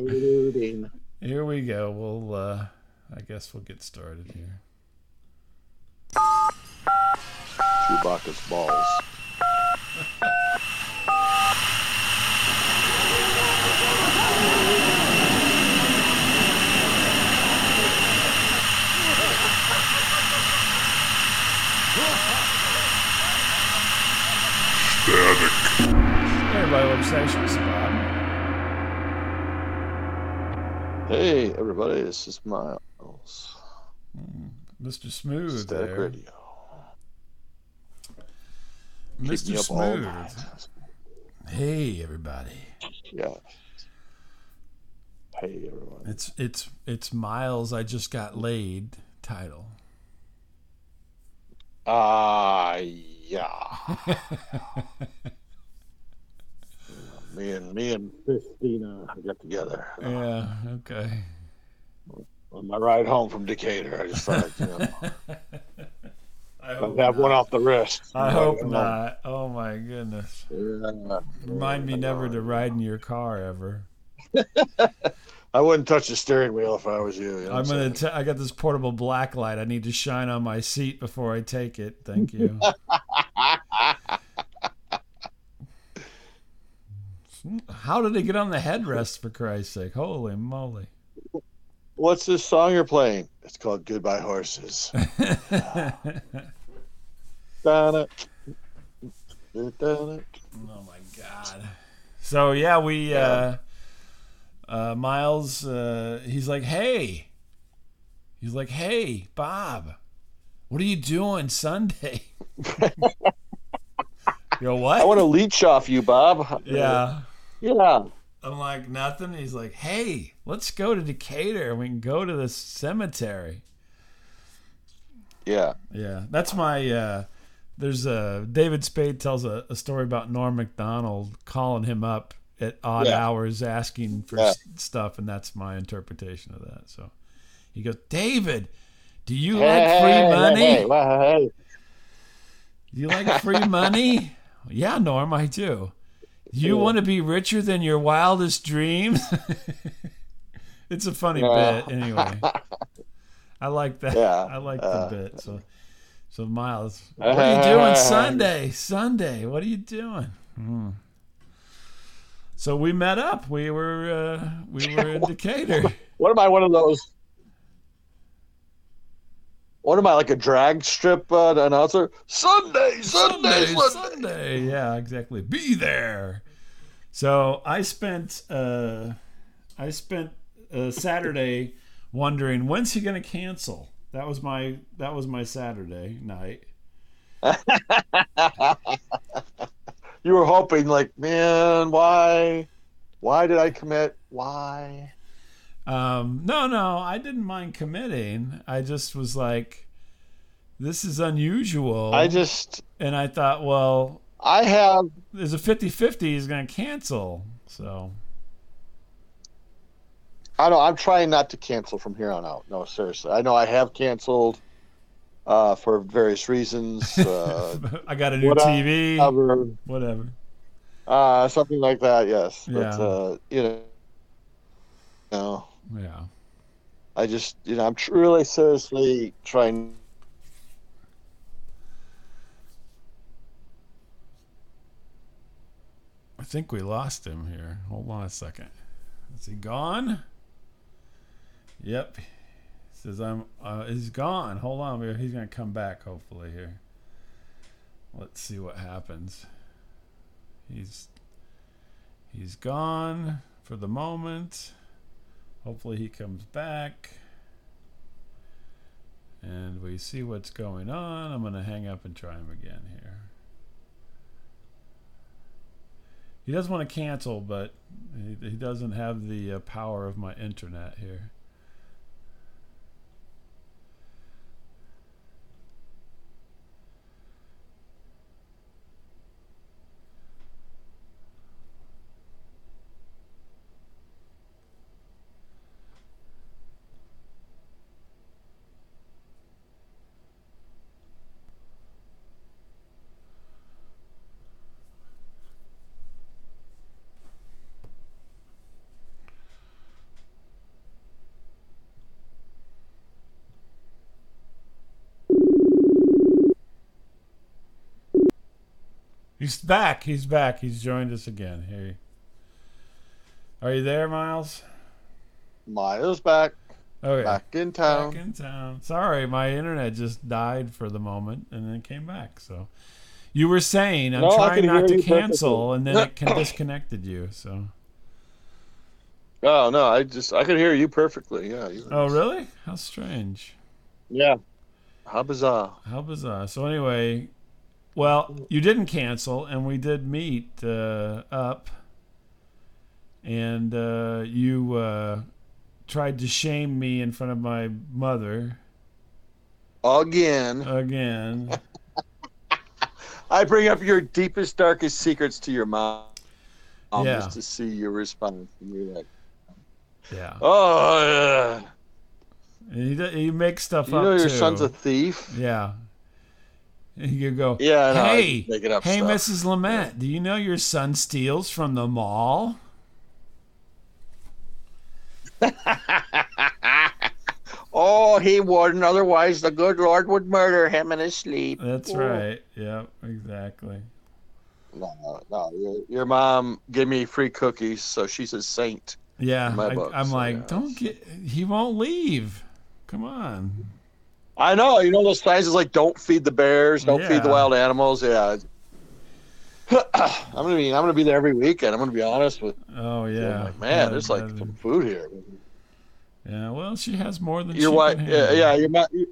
Loading. Here we go. We'll, uh, I guess we'll get started here. Chewbacca's balls. Hey, everybody, welcome to Sessions, Bob. Hey, everybody, this is Miles. Mr. Smooth Static there. Radio. Mr. Smooth. Hey, everybody. Yeah. Hey, everyone. It's it's it's Miles. I just got laid. Title. Ah, yeah. me and me and Christina got together yeah. Okay. on my ride home from Decatur. I just thought, you know, I I'd have one off the wrist. I hope know. not. Oh my goodness. Yeah. Remind me never to ride in your car ever. I wouldn't touch the steering wheel if I was you. you know I'm gonna. T- I got this portable black light. I need to shine on my seat before I take it. Thank you. How did it get on the headrest? For Christ's sake! Holy moly! What's this song you're playing? It's called Goodbye Horses. Oh my god. So yeah, we uh uh Miles uh he's like, "Hey." He's like, "Hey, Bob. What are you doing Sunday?" Yo, what? I want to leech off you, Bob. yeah. Yeah. I'm like, "Nothing." He's like, "Hey, let's go to Decatur. We can go to the cemetery." Yeah. Yeah, that's my. Uh, there's a David Spade tells a, a story about Norm Macdonald calling him up at odd Yeah. hours asking for Yeah. stuff, and that's my interpretation of that. So he goes, David, do you Hey, like hey, free hey, money? Do you like free money? yeah, Norm, I do. You Yeah. want to be richer than your wildest dreams? it's a funny bit, anyway. I like that. Yeah, I like uh, the bit. So, so Miles, what are you doing Sunday? Sunday, what are you doing? Hmm. So we met up. We were uh, we were in Decatur. What am I? One of those? What am I like a drag strip uh, announcer? Sunday, Sunday, Sunday. Sunday. Yeah, exactly. Be there. So I spent uh, I spent uh, Saturday wondering when's he going to cancel. That was my that was my Saturday night. You were hoping, like, man, why? Why did I commit? Why? Um, no, no, I didn't mind committing. I just was like, this is unusual. I just, and I thought, well, I have there's a 50-50 he's going to cancel. So I know I'm trying not to cancel from here on out. No, seriously. I know I have canceled uh, for various reasons. Uh, I got a new TV. whatever, whatever. uh, something like that. Yes, Yeah. but uh, you know, you know, Yeah. I just you know I'm really seriously trying. I think we lost him here. Hold on a second. Is he gone? Yep. He says I'm. Uh, he's gone. Hold on. He's gonna come back hopefully here. Let's see what happens. He's he's gone for the moment. Hopefully he comes back. And we see what's going on. I'm gonna hang up and try him again here. He doesn't want to cancel, but he, he doesn't have the uh, power of my internet here. He's back. He's back. He's joined us again. Hey, Are you there, Miles? Miles back. Okay. Back in town. Back in town. Sorry, my internet just died for the moment and then came back. So you were saying I'm No, trying not to cancel, perfectly. and then it con- disconnected you. So. Oh no, I just I could hear you perfectly. Yeah. you- Oh, really? How strange. Yeah. How bizarre. How bizarre. So anyway, well, you didn't cancel, and we did meet uh, up, and uh, you uh, tried to shame me in front of my mother Again, again. I bring up your deepest, darkest secrets to your mom. Yeah. Just to see your response. And you're like, Yeah, oh, yeah. and you, you make stuff you up You know your too. son's a thief. yeah. And you go, Yeah, I hey, hey, stuff. Mrs. Lament, do you know your son steals from the mall? oh, he wouldn't. Otherwise, the good Lord would murder him in his sleep. That's Oh. right. Yep, exactly. No, no. Your, your mom gave me free cookies, so she's a saint. Yeah, I, so, like, yeah. don't get. He won't leave. Come on. I know. You know those signs is like, don't feed the bears, don't feed the wild animals. Yeah. I'm gonna be. I'm gonna be there every weekend. I'm gonna be honest with. Oh yeah. Like, man, Yeah, there's like some food here. Yeah. Well, she has more than Your she wife, yeah, yeah, your mom. You,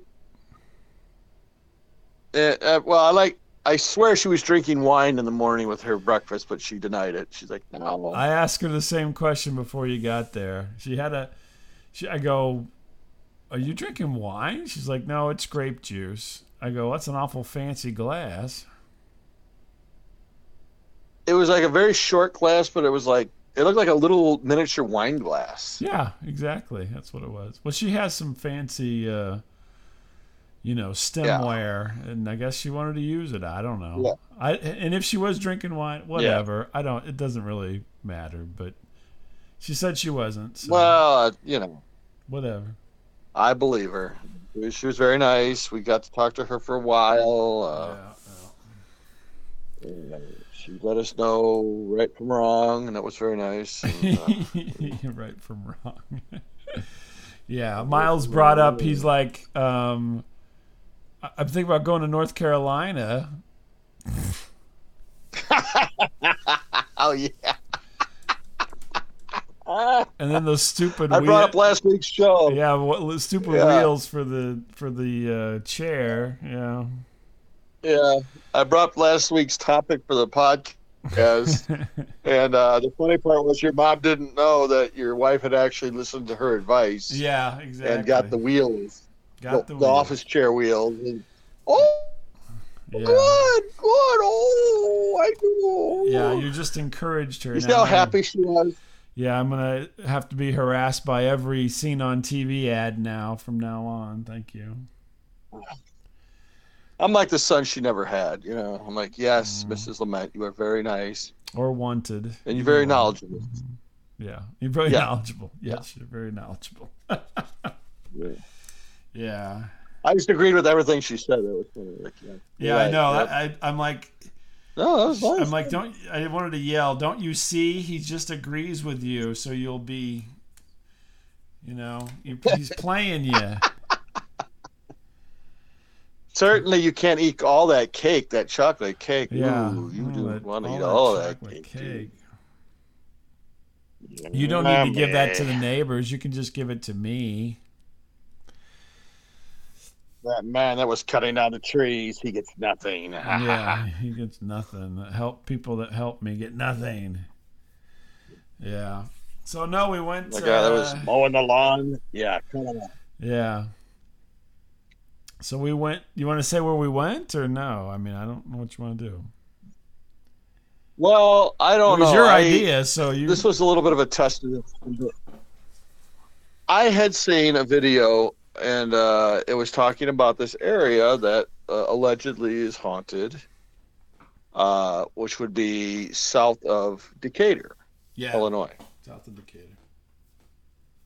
uh, uh, well, I like. I swear she was drinking wine in the morning with her breakfast, but she denied it. She's like, no. I asked her the same question before you got there. She had a. She, I go, "Are you drinking wine?" She's like, "No, it's grape juice." I go, "That's an awful fancy glass." it was like a very short glass, but it was like it looked like a little miniature wine glass. Yeah, exactly. That's what it was. Well, she has some fancy, uh, you know, stemware, and I guess she wanted to use it. I don't know. Yeah. I and if she was drinking wine, whatever. I don't. It doesn't really matter. But she said she wasn't. So Well, uh, you know, whatever. I believe her. She was very nice. We got to talk to her for a while. Uh, yeah. and she let us know right from wrong, and that was very nice. And, uh, right from wrong. yeah, Miles brought up. He's like, um, I'm thinking about going to North Carolina. oh yeah. And then those stupid. Wheels I brought wheel- up last week's show. Yeah, what stupid Yeah. wheels for the for the uh, chair. Yeah. Yeah, I brought up last week's topic for the podcast, and uh, the funny part was your mom didn't know that your wife had actually listened to her advice yeah, exactly. and got the wheels, got the, the, the office chair wheels. And, oh, Yeah. good, good. Oh, I do. Yeah, you just encouraged her. You see how happy she was? Yeah, I'm gonna have to be harassed by every scene on TV ad now from now on. Thank you. I'm like the son she never had. You know, I'm like, yes, Mm. Mrs. Lament, you are very nice Or wanted. and you're very one. knowledgeable. Yeah, you're very Yeah. knowledgeable. Yes, you're very knowledgeable. Yeah. yeah. I just agreed with everything she said. That was funny. Like, yeah, Yeah, I know. yep. I, I, I'm like, No, that was nice. I'm like, don't. I wanted to yell. Don't you see? He just agrees with you, so you'll be. You know, he's playing you. Certainly, you can't eat all that cake, that chocolate cake. Yeah, Ooh, you all do that- want to all eat that all that chocolate cake. dude. You don't need to give that to the neighbors. You can just give it to me. That man that was cutting down the trees, he gets nothing. yeah, he gets nothing. Help people that help me get nothing. Yeah. So no, we went. The guy that uh, was mowing the lawn. Yeah. Yeah. So we went. You want to say where we went or no? I mean, I don't know what you want to do. Well, I don't know. it was know. your I- idea, so you. This was a little bit of a test. I had seen a video, and uh, it was talking about this area that uh, allegedly is haunted, uh, which would be south of Decatur, yeah, Illinois. south of Decatur.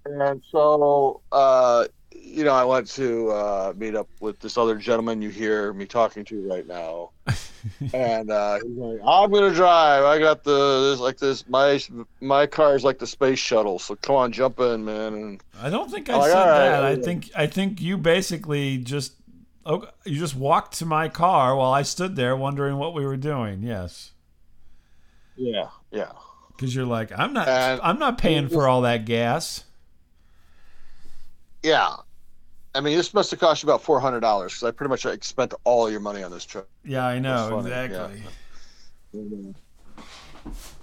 And so, uh, you know, I went to uh, meet up with this other gentleman you hear me talking to right now. and uh, he's like, "I'm gonna drive. I got the this like this. My my car is like the space shuttle. So come on, jump in, man." And I don't think I said that. I think I think you basically just oh, you just walked to my car while I stood there wondering what we were doing. Yes, yeah, yeah. because you're like, I'm not And- I'm not paying for all that gas. Yeah. I mean, this must have cost you about four hundred dollars because I pretty much like, spent all your money on this trip. Yeah, I know That's funny, exactly.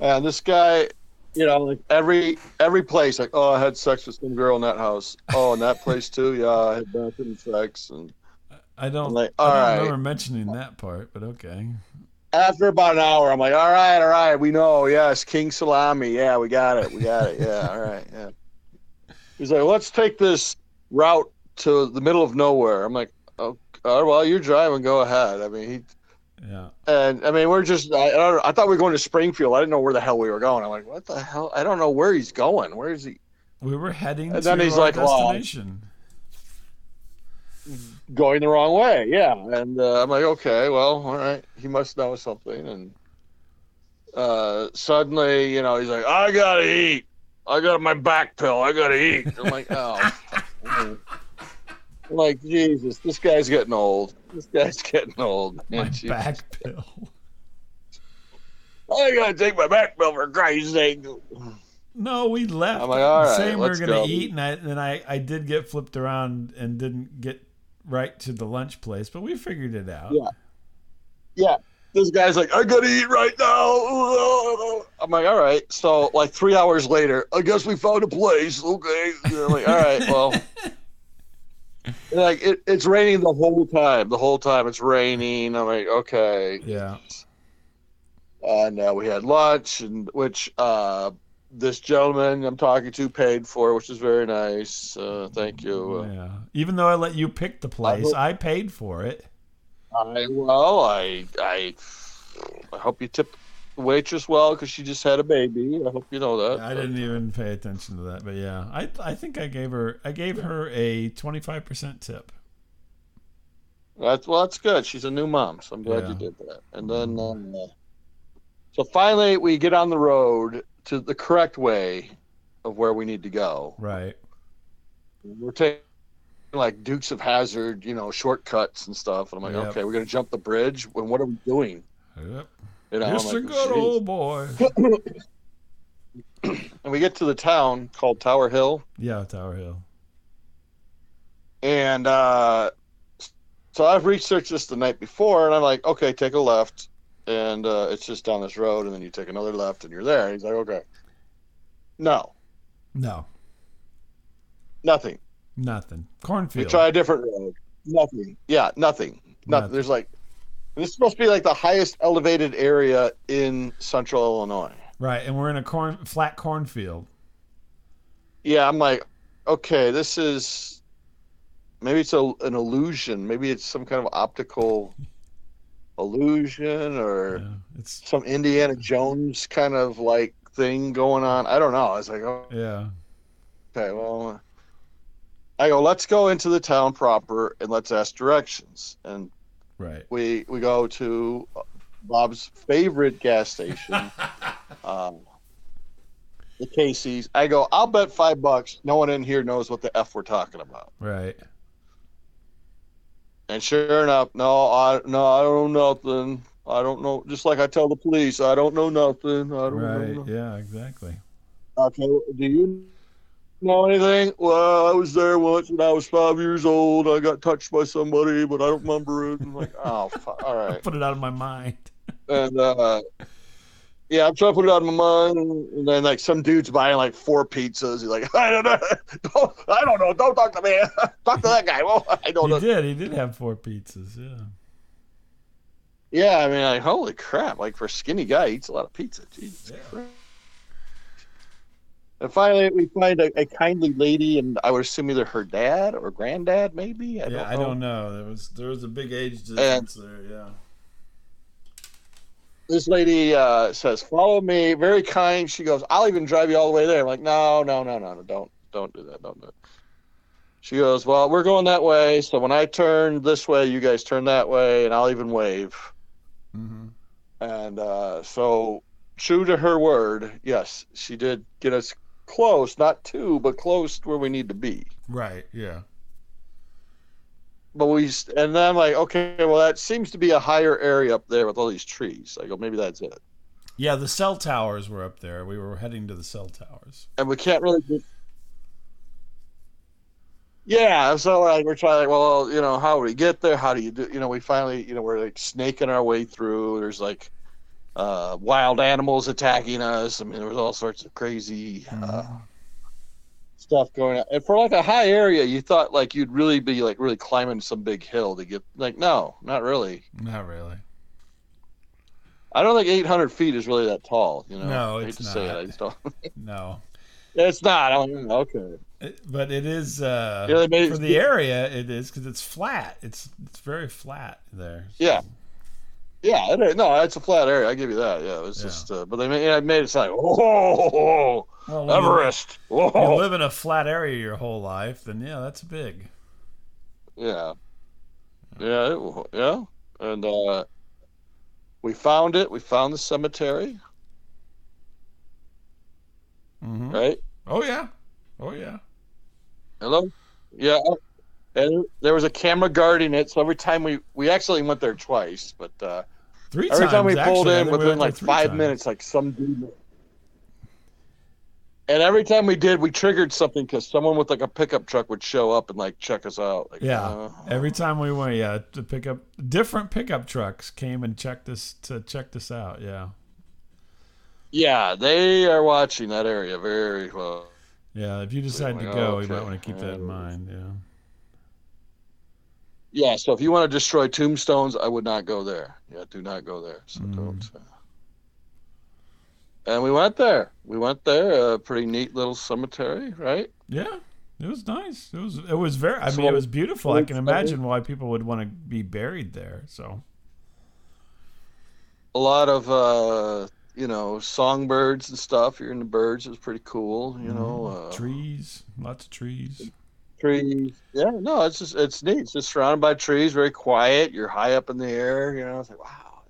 And this guy, you know, like every every place, like, oh, I had sex with some girl in that house. Oh, in that place too. Yeah, I had bathroom sex. And I don't. I'm like, I all don't right. remember mentioning that part, but okay. After about an hour, I'm like, all right, all right, we know. Yes, King Salami. Yeah, we got it. We got it. Yeah, all right. Yeah. He's like, let's take this route to the middle of nowhere. I'm like, oh, uh, well, you're driving. Go ahead. I mean, he Yeah, And I mean, we're just, I, I, I thought we were going to Springfield. I didn't know where the hell we were going. I'm like, what the hell? I don't know where he's going. Where is he we were heading And to then he's like, well, going the wrong way? Yeah. And uh, I'm like, okay, well, all right. He must know something. And uh, suddenly, you know, he's like, I got to eat. I got my back pill. I got to eat. I'm like, oh. Like, Jesus, this guy's getting old. This guy's getting old. my And back pill. I got to take my back pill for Christ's sake. No, we left. I'm like, all right, saying we were gonna go. eat, and I then I I did get flipped around and didn't get right to the lunch place, but we figured it out. Yeah. Yeah. This guy's like, I gotta eat right now. I'm like, all right. So like three hours later, I guess we found a place. Okay. Like, all right, well. Like it, it's raining the whole time. The whole time it's raining. I'm like, okay. Yeah. And uh, we had lunch, and which uh, this gentleman I'm talking to paid for, which is very nice. Uh, thank you. Yeah. Even though I let you pick the place, hope- I paid for it. I well, I I I hope you tip the waitress well because she just had a baby. I hope you know that. I didn't even pay attention to that, but yeah, I I think I gave her I gave her a twenty five percent tip. That's well, that's good. She's a new mom, so I'm glad Yeah. you did that. And then, um, so finally, we get on the road to the correct way of where we need to go. Right. We're taking like Dukes of Hazzard, you know, shortcuts and stuff. And I'm like, Yep. okay, we're gonna jump the bridge. Well, what are we doing? Yep. You know, Just a good "Jeez." old boy. and we get to the town called Tower Hill. Yeah, Tower Hill. And uh, so I've researched this the night before, and I'm like, okay, take a left, and uh, it's just down this road, and then you take another left, and you're there. He's like, okay. No, No, nothing. Nothing. Cornfield. We try a different road. Nothing. Yeah, nothing. Nothing. Nothing. There's like, this is supposed to be like the highest elevated area in central Illinois. Right, and we're in a corn flat cornfield. Yeah, I'm like, okay, this is maybe it's a, an illusion. Maybe it's some kind of optical illusion or. Yeah, it's some Indiana Jones kind of like thing going on. I don't know. I was like, oh, yeah. okay, well, I go, let's go into the town proper and let's ask directions. And Right. we we go to Bob's favorite gas station, um, the Casey's. I go, I'll bet five bucks. No one in here knows what the f we're talking about. Right. And sure enough, no, I no, I don't know nothing. I don't know. Just like I tell the police, I don't know nothing. I don't know. Right. nothing. Yeah, exactly. Okay, do you know anything? Well, I was there once when I was five years old. I got touched by somebody, but I don't remember it. I'm like, oh, fu- all right. Put it out of my mind. And uh, yeah, I'm trying to put it out of my mind. And then like some dude's buying like four pizzas. He's like, I don't know, don't, I don't know. Don't talk to me. talk to that guy. Well, I don't He know. did. He did have four pizzas. Yeah. Yeah, I mean, like, holy crap! Like for a skinny guy, he eats a lot of pizza. Jesus Yeah. Christ. And finally, we find a, a kindly lady, and I would assume either her dad or granddad, maybe. I yeah, don't I don't know. There was there was a big age difference there. Yeah. This lady uh, says, "Follow me." Very kind. She goes, "I'll even drive you all the way there." I'm like, "No, no, no, no, no! Don't, don't do that. Don't do it." She goes, "Well, we're going that way, so when I turn this way, you guys turn that way, and I'll even wave." Mm-hmm. And uh, so, true to her word, yes, she did get us close, not to, but close to where we need to be. Right. Yeah. But we, and then I'm like, okay, well, that seems to be a higher area up there with all these trees. I go, maybe that's it. Yeah. The cell towers were up there. We were heading to the cell towers. And we can't really. Get... Yeah, so like we're trying, like, well, you know, how do we get there? How do you do? You know, we finally, you know, we're like snaking our way through. There's like uh, wild animals attacking us. I mean, there was all sorts of crazy uh, stuff going on. And for like a high area, you thought like you'd really be like really climbing some big hill to get like no, not really. Not really. I don't think 800 feet is really that tall. You know, No, it's it, not. I just don't. No. it's not. I don't, okay. It- but it is uh, Yeah, it- for the area. It is because it's flat. It's it's very flat there. Yeah. Yeah, it no, it's a flat area. I give you that. Yeah, it's Yeah. just, uh, but they made, yeah, it made it sound like, oh, Well, when you- Everest. You, live in a flat area your whole life, then yeah, that's big. Yeah. Yeah, it, yeah. And uh, we found it. We found the cemetery, hmm right? Oh yeah. Oh yeah. Hello? Yeah. And there was a camera guarding it. So every time we, we actually went there twice, but uh, Three every times. time we pulled actually. In think we within like five times. minutes, like some dude. And every time we did, we triggered something because someone with like a pickup truck would show up and like check us out. Like, Yeah. uh, Every time we went, yeah, to pick up different pickup trucks came and checked us to check this out. Yeah. yeah, they are watching that area very well. Yeah. If you decide to go, oh, you might want to keep that in Uh, mind. Yeah. Yeah, so if you want to destroy tombstones, I would not go there. Yeah, do not go there. So Mm. don't. uh. And we went there. We went there. A pretty neat little cemetery, right? Yeah. It was nice. It was. It was very. I So- mean, it was beautiful. I can imagine why people would want to be buried there. So. A lot of uh, you know songbirds and stuff. You're in the birds. It was pretty cool. You know, Mhm. uh, trees. Lots of trees. Trees. Yeah, no, it's just it's neat. It's just surrounded by trees, very quiet. You're high up in the air. You know, it's like wow,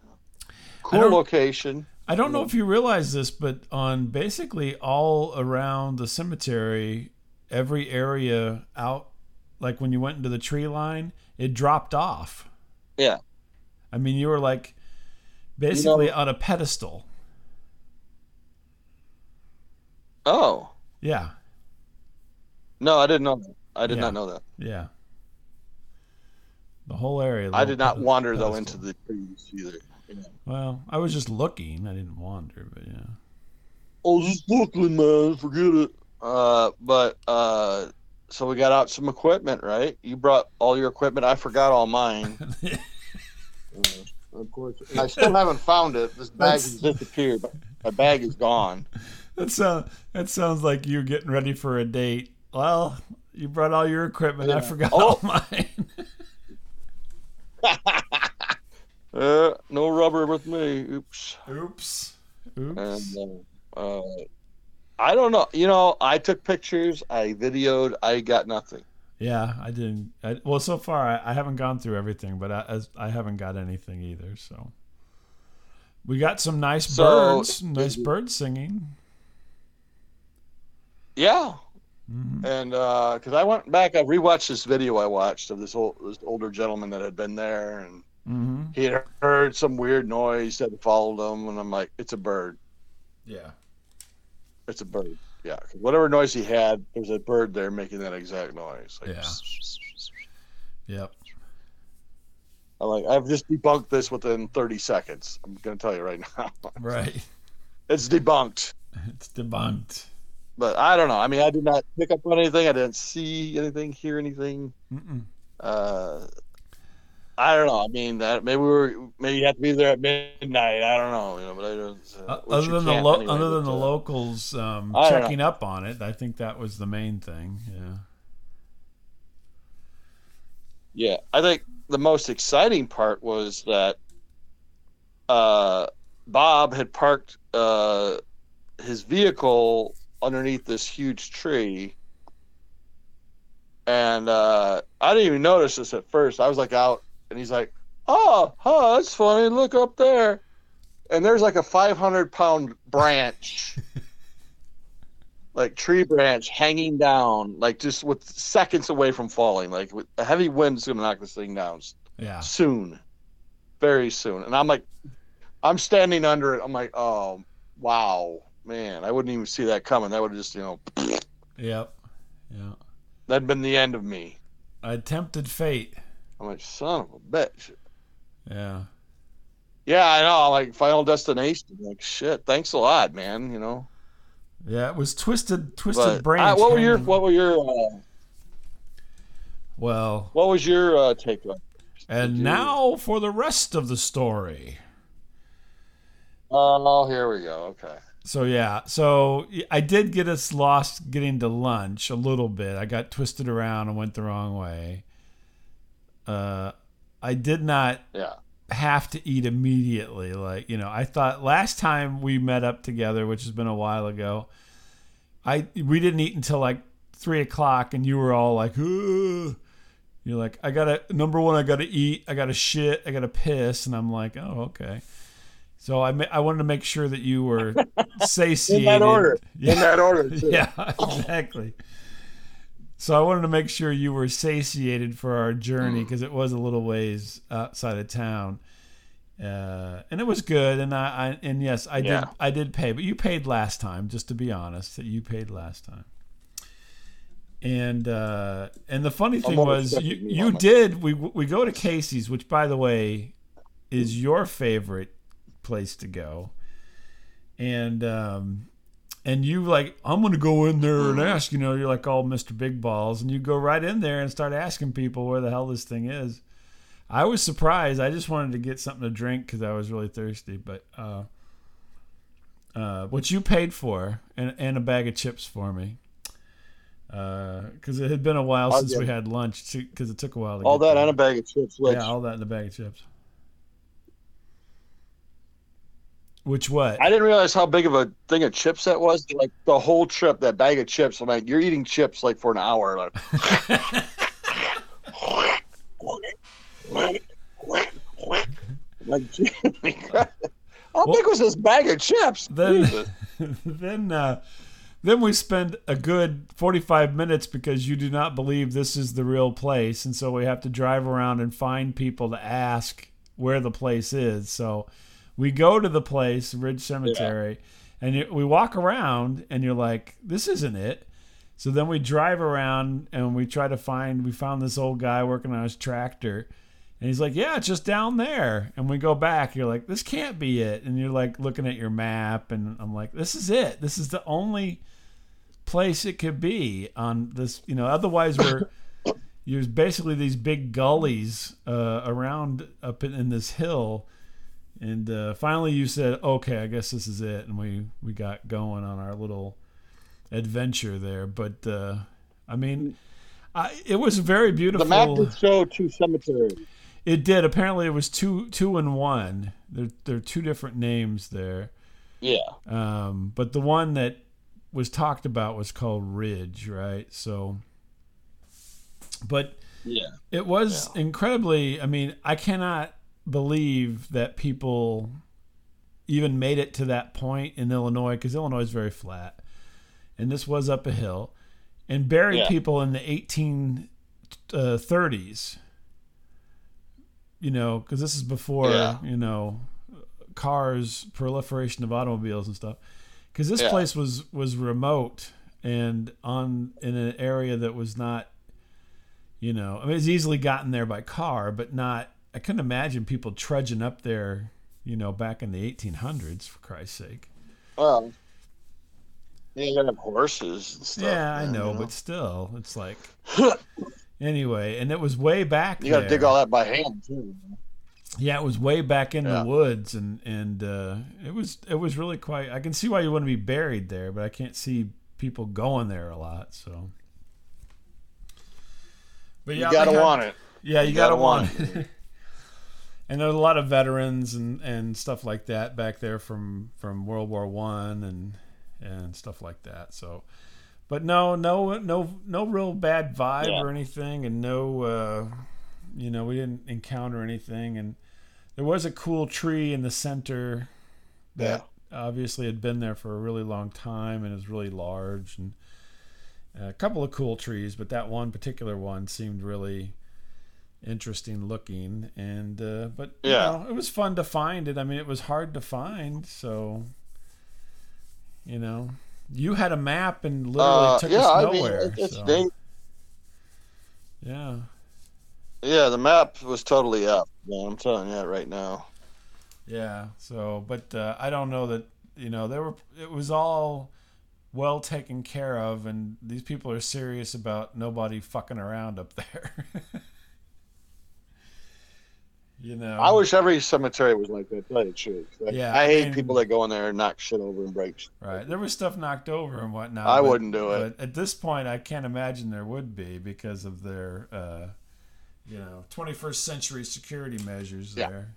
cool don't- location. I don't know mm-hmm. if you realize this, but on basically all around the cemetery, every area out, like when you went into the tree line, it dropped off. Yeah. I mean, you were like basically on a pedestal. Oh Yeah. no, I didn't know that. I did Yeah. not know that. Yeah. The whole area. I did not wander though into the trees either. Know. Well, I was just looking. I didn't wander, but yeah. Oh, just looking, man. Forget it. Uh, but uh, so we got out some equipment, right? You brought all your equipment. I forgot all mine. Uh, of course, I still haven't found it. This bag That's- has disappeared. My bag is gone. that sounds that sounds like you're getting ready for a date. Well, you brought all your equipment. I forgot Oh. all mine. Uh, no rubber with me. Oops. Oops. Oops. And uh, uh, I don't know. You know, I took pictures. I videoed. I got nothing. yeah, I didn't. I, well, so far I, I haven't gone through everything, but I, as, I haven't got anything either. So we got some nice So- birds, nice birds singing. Yeah, hmm and because I went back, I rewatched this video I watched of this old, this older gentleman that had been there, and hmm he had heard some weird noise that followed him, and I'm like, it's a bird, Yeah. it's a bird, yeah. whatever noise he had, there's a bird there making that exact noise. Like, Yeah. Yep. I'm like, I've just debunked this within 30 seconds. I'm gonna tell you right now, Right. it's debunked. It's debunked. But I don't know. I mean, I did not pick up on anything. I didn't see anything, hear anything. Mm-mm. Uh, I don't know. I mean, that maybe we were maybe you have to be there at midnight. I don't know. You know, but I don't. Uh, Uh, other than the lo- anyway, other than but, the uh, locals um, know. checking up on it, I think that was the main thing. Yeah. Yeah, I think the most exciting part was that uh, Bob had parked uh, his vehicle underneath this huge tree. And uh, I didn't even notice this at first. I was like out, and he's like, oh, oh, that's funny. Look up there. And there's like a 500 pound branch, like tree branch hanging down, like just with seconds away from falling. Like with a heavy wind's going to knock this thing down Yeah. soon, very soon. And I'm like, I'm standing under it. I'm like, oh, wow, man, I wouldn't even see that coming. That would have just, you know, Yep. Yeah. that'd been the end of me. I tempted fate. I'm like, son of a bitch. Yeah. Yeah, I know. Like, Final Destination. Like, shit. Thanks a lot, man. You know. Yeah. It was twisted, twisted But branch. uh, what were your what were your uh, Well, what was your uh, take on? and now for the rest of the story. Oh, here we go. Okay. So yeah, so I did get us lost getting to lunch a little bit. I got twisted around and went the wrong way. Uh, I did not Yeah. have to eat immediately. Like you know, I thought last time we met up together, which has been a while ago, I we didn't eat until like three o'clock, and you were all like, Ugh. "You're like, I gotta number one, I gotta eat, I gotta shit, I gotta piss," and I'm like, "Oh, okay." So I ma- I wanted to make sure that you were satiated. In that order. Yeah. In that order. Too. Yeah, exactly. So I wanted to make sure you were satiated for our journey Mm. because it was a little ways outside of town, uh, and it was good. And I, I and yes, I did I did pay, but you paid last time. Just to be honest, that you paid last time. And uh, and the funny thing was you you did we we go to Casey's, which by the way is your favorite place to go, and um, and you like i'm gonna go in there and ask you know you're like all mr big balls and you go right in there and start asking people where the hell this thing is. I was surprised. I just wanted to get something to drink because i was really thirsty but uh uh what you paid for and, and a bag of chips for me because it had been a while I'll since get we had lunch because it took a while to All get that there. and a bag of chips. Which yeah all that in a bag of chips which what I didn't realize how big of a thing a chips that was. Like the whole trip, that bag of chips. I'm like, you're eating chips like for an hour. Like, like Jimmy Christ. how big was this bag of chips? Then- then uh, then we spend a good 45 minutes because you do not believe this is the real place and so we have to drive around and find people to ask where the place is so we go to the place ridge cemetery and you, we walk around and you're like this isn't it so then we drive around and we try to find we found this old guy working on his tractor and he's like, "Yeah, it's just down there." And we go back. You're like, "This can't be it." And you're like looking at your map, and I'm like, "This is it. This is the only place it could be on this." You know, otherwise we're there's basically these big gullies uh, around up in, in this hill. And uh, finally, you said, "Okay, I guess this is it," and we we got going on our little adventure there. But uh, I mean, I, it was very beautiful. The map did show two cemeteries. It did. Apparently, it was two two and one. There there are two different names there. Yeah. Um, but the one that was talked about was called Ridge, right? So, but Yeah. it was incredibly. I mean, I cannot believe that people even made it to that point in Illinois because Illinois is very flat, and this was up a hill, and buried Yeah. people in the eighteen uh. You know, because this is before Yeah. you know cars, proliferation of automobiles and stuff. Because this Yeah. place was was remote and on in an area that was not you know, I mean, it's easily gotten there by car, but not. I couldn't imagine people trudging up there, you know, back in the 1800s, for Christ's sake. Well, you gotta have horses and stuff. yeah, I know, you but still, it's like. anyway, and it was way back. you gotta dig all that by hand too. Yeah, it was way back in Yeah. the woods, and and uh, it was it was really quite. I can see why you want to be buried there, but I can't see people going there a lot. So. But You yeah, gotta they had- want it. Yeah, you, You gotta, gotta want want it. and there's a lot of veterans and, and stuff like that back there from, from World War One and and stuff like that. So, but no, no, no, no real bad vibe Yeah. or anything, and no, uh, you know, we didn't encounter anything, and there was a cool tree in the center that obviously had been there for a really long time and is really large, and a couple of cool trees, but that one particular one seemed really interesting looking and uh, but you Yeah. know, it was fun to find it i mean it was hard to find so you know you had a map and literally Uh, took yeah, us I mean, nowhere it's so, yeah Yeah, the map was totally up. Man, I'm telling you that right now. yeah so but uh, i don't know that you know there were it was all well taken care of and these people are serious about nobody fucking around up there you know I wish every cemetery was like that. Tell you the truth. Like, Yeah, I I hate mean- people that go in there and knock shit over and break. shit. Right. There was stuff knocked over and whatnot. I but- wouldn't do it. But at this point, I can't imagine there would be because of their, uh, you know, 21st century security measures Yeah. there.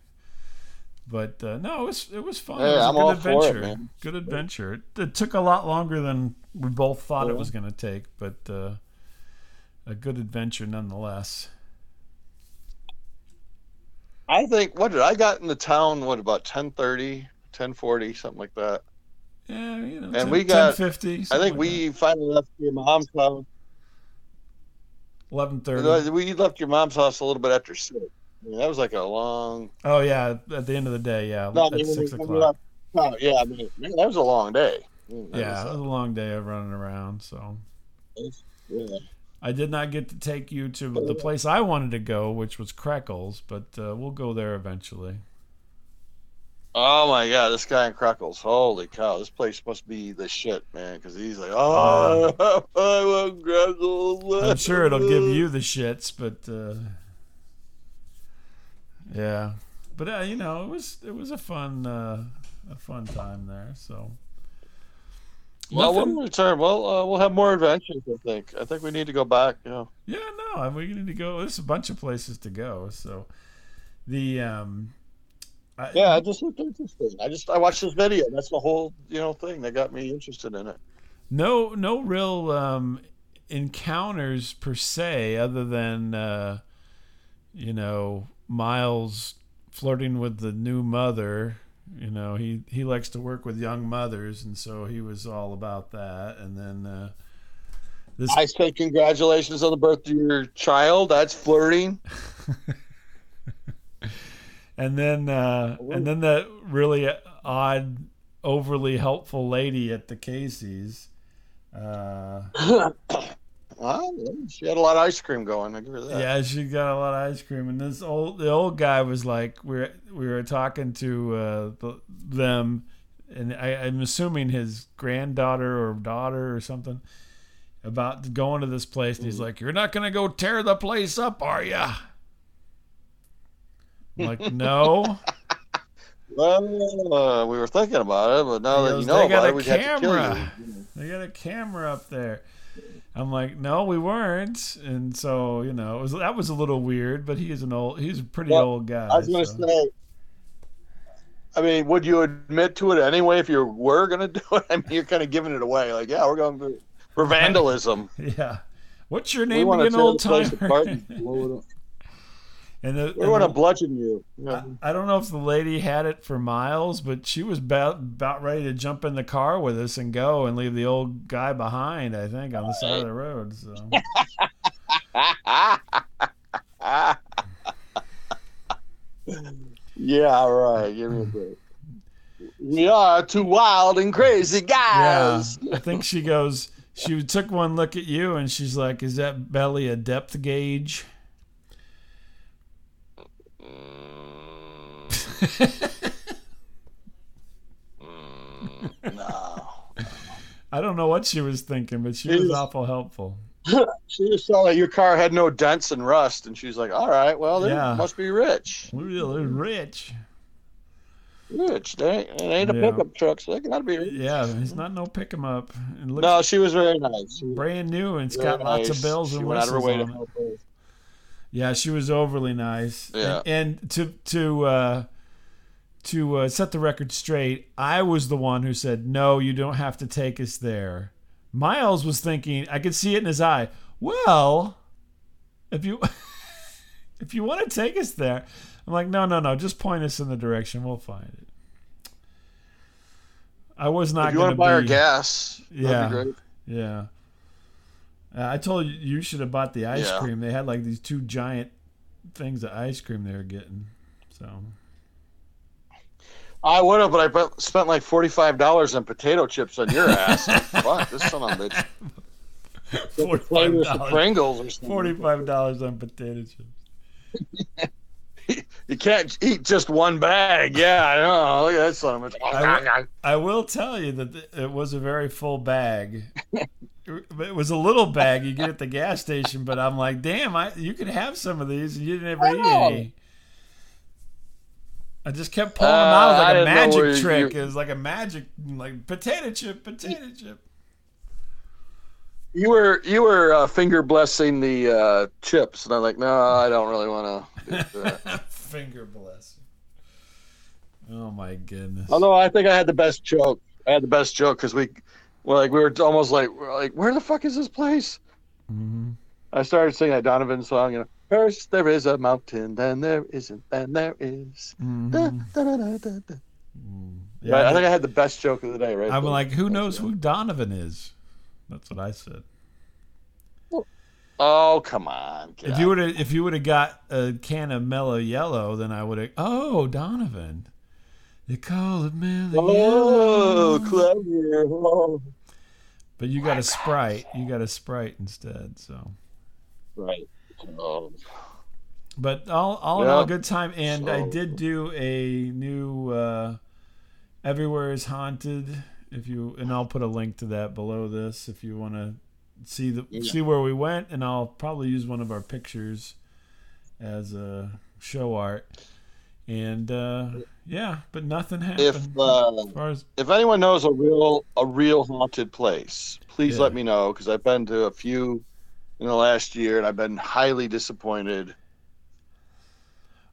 But uh, no, it was it was fun. it Hey, was a I'm good all for it, adventure. man. Good adventure. It, it took a lot longer than we both thought it was going to take, but uh, a good adventure nonetheless. I think what did I got in the town? What about 10:30, 10:40, something like that. Yeah, you know, And 10, we got- 1050. I think we finally left your mom's house. eleven thirty. We left your mom's house a little bit after six. I mean, that was like a long. Oh yeah, at the end of the day, yeah, No, I at mean, six o'clock. left- oh, yeah, I mean, man, that was a long day. Mm, that Yeah, it was, was a long day of running around. So yeah. I did not get to take you to the place I wanted to go, which was Crackles, but uh, we'll go there eventually. Oh my god, this guy in Crackles, holy cow, this place must be the shit, man. Because he's like, oh, I want Crackles. I'm sure it'll give you the shits, but uh, yeah, but uh, you know, it was it was a fun uh, a fun time there. So Well, Nothing- we'll return. Well, uh, we'll have more adventures. I think. I think we need to go back. Know. Yeah, no, mean, we need to go. There's a bunch of places to go. So the um, I, Yeah, I just looked interesting. I just I watched this video. That's the whole you know thing that got me interested in it. no no real um encounters per se, other than uh, you know Miles flirting with the new mother. You know, he he likes to work with young mothers, and so he was all about that. And then uh, this I say congratulations on the birth of your child. That's flirting. and then uh, and then that really odd, overly helpful lady at the Casey's. Uh, Well, she had a lot of ice cream going. I give her that. yeah, she got a lot of ice cream, and this old the old guy was like, we were we were talking to uh, the, them, and I, I'm assuming his granddaughter or daughter or something about going to this place, and he's like, "You're not gonna go tear the place up, are you?" I'm like, no. Well, uh, we were thinking about it, but now that you know "They about it, we'd have to kill camera." you. They got a camera up there. I'm like, no, we weren't, and so you know, it was that was a little weird. But he is an old, he's a pretty Well, old guy. I was going to so- say. I mean, would you admit to it anyway if you were going to do it? I mean, you're kind of giving it away. Like, yeah, we're going for vandalism. yeah. What's your we name want to again, tear the old timer? And blow it up. and the, We want to bludgeon you. I. I don't know if the lady had it for miles, but she was about about ready to jump in the car with us and go and leave the old guy behind. I think on the side of the road. So yeah, right. Give me a break. We are two wild and crazy yeah, guys. I think she goes. She took one look at you and she's like, "Is that belly a depth gauge?" Mm, no. I don't know what she was thinking, but she was She's- awful helpful. She just saw that your car had no dents and rust, and she's like, "All right, well, they Yeah. must be rich. Really rich. Rich. They ain't, it ain't a Yeah. pickup truck, so they gotta be rich." Yeah, he's not no pick 'em up. And looks No, she was very nice. She brand new and it's got lots of nice. bells She and went out of her way on to it. Yeah, she was overly nice. Yeah. And, and to to uh, to uh, set the record straight, I was the one who said, "No, you don't have to take us there." Miles was thinking, I could see it in his eye. Well, if you if you want to take us there, I'm like, no, no, no, just point us in the direction. We'll find it. I was not If you going want to buy our gas, Yeah. be. Yeah. Uh, I told you you should have bought the ice Yeah. cream. They had like these two giant things of ice cream they were getting. So I would have, but I spent like forty five dollars on potato chips on your ass. Fuck, this son of a bitch. forty-five Flavors of dollars. Pringles or something. Forty-five dollars on potato chips. You can't eat just one bag. Yeah, I know. Look at that son of a I- I will tell you that it was a very full bag. it was a little bag you get at the gas station, but I'm like, damn, I you could have some of these, and you never eat know. any. I just kept pulling them Uh, out. It was I like a didn't magic you- trick. It was like a magic, like potato chip, potato chip. You were you were uh, finger blessing the uh, chips, and I'm like, no, I don't really want to. Finger bless. Oh my goodness. Although I think I had the best joke. I had the best joke because we, well, like we were almost like, we're like, where the fuck is this place? Mhm. I started singing that Donovan song. You know, first there is a mountain, then there isn't, then there is. Mhm. Da, da, da, da, da, da. Yeah, Right, I think I had the best joke of the day. Right. I'm there. like, who knows who Donovan is? That's what I said. Oh come on! If you would have, if you would have got a can of Mellow Yellow, then I would have. Oh, Donovan, they call it Mellow Oh, Yellow. clever! Oh. But you got a Sprite. You got a Sprite instead. So, Right. Oh. but all all in all, good time. And I did do a new uh, Everywhere is Haunted. If you and I'll put a link to that below this if you want to see the Yeah. see where we went, and I'll probably use one of our pictures as a show art. And uh, yeah, but nothing happened. If uh, as as if anyone knows a real a real haunted place, please Yeah. let me know because I've been to a few in the last year and I've been highly disappointed.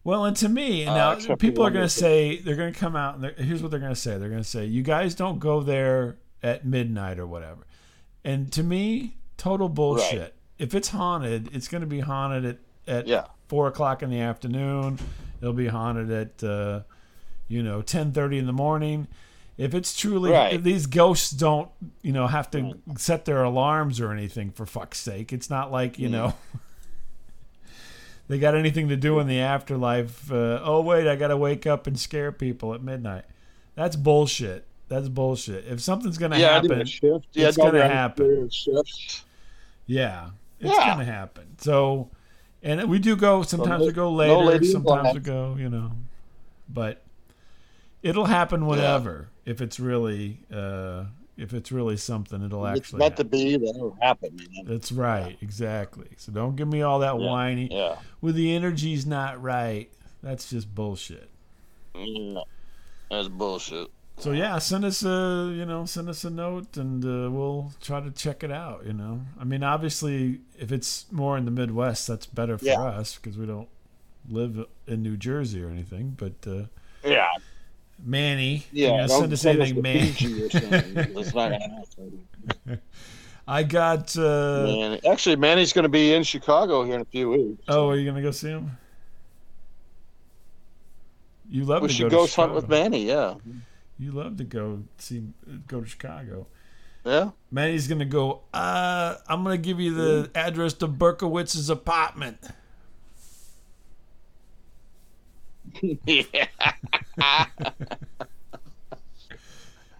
Well, and to me, Uh, now people are going to say they're going to come out and they're- here's what they're going to say. They're going to say, "You guys don't go there at midnight or whatever." And to me, total bullshit. If it's haunted, it's going to be haunted at at Yeah. four o'clock in the afternoon. It'll be haunted at uh, you know ten thirty in the morning. If it's truly Right. if these ghosts don't you know have to set their alarms or anything for fuck's sake. It's not like you Mm. know they got anything to do in the afterlife. Uh, oh wait, I got to wake up and scare people at midnight. That's bullshit. That's bullshit. If something's gonna Yeah, happen. Yeah, it's gonna happen. yeah, it's Yeah. gonna happen. So, and we do go. Sometimes no- we go no later. in sometimes we go. You know, but it'll happen whenever. If it's really, uh, if it's really something, it'll It's actually. meant to happen. be. Then it'll happen. Man. That's right, exactly. So don't give me all that Yeah. whiny. Yeah. Well, the energy's not right. That's just bullshit. Mm, That's bullshit. So yeah, send us a you know send us a note and uh, we'll try to check it out. You know, I mean, obviously, if it's more in the Midwest, that's better for Yeah. us because we don't live in New Jersey or anything. But uh, Yeah. Manny, Yeah. you gonna send us send anything, to man? Fiji or something. That's not gonna happen. I got. Uh, Man, actually, Manny's going to be in Chicago here in a few weeks. oh, are you gonna go see him? You love we to should go to hunt with Manny. Yeah. You love to go see go to Chicago. Yeah. Manny's gonna go. Uh, I'm gonna give you the address to Berkowitz's apartment. Yeah.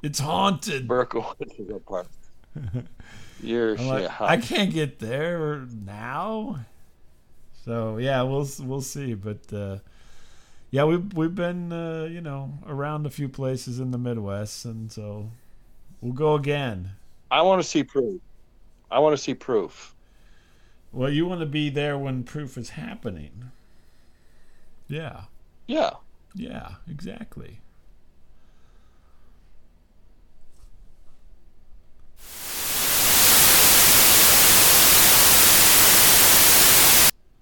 It's haunted. Berkowitz is apart. You're I'm like, shit. I can't get there now. So yeah, we'll we'll see. But uh, yeah, we've we've been uh, you know around a few places in the Midwest, and so we'll go again. I want to see proof. I want to see proof. Well, you want to be there when proof is happening. Yeah, Yeah. yeah, exactly.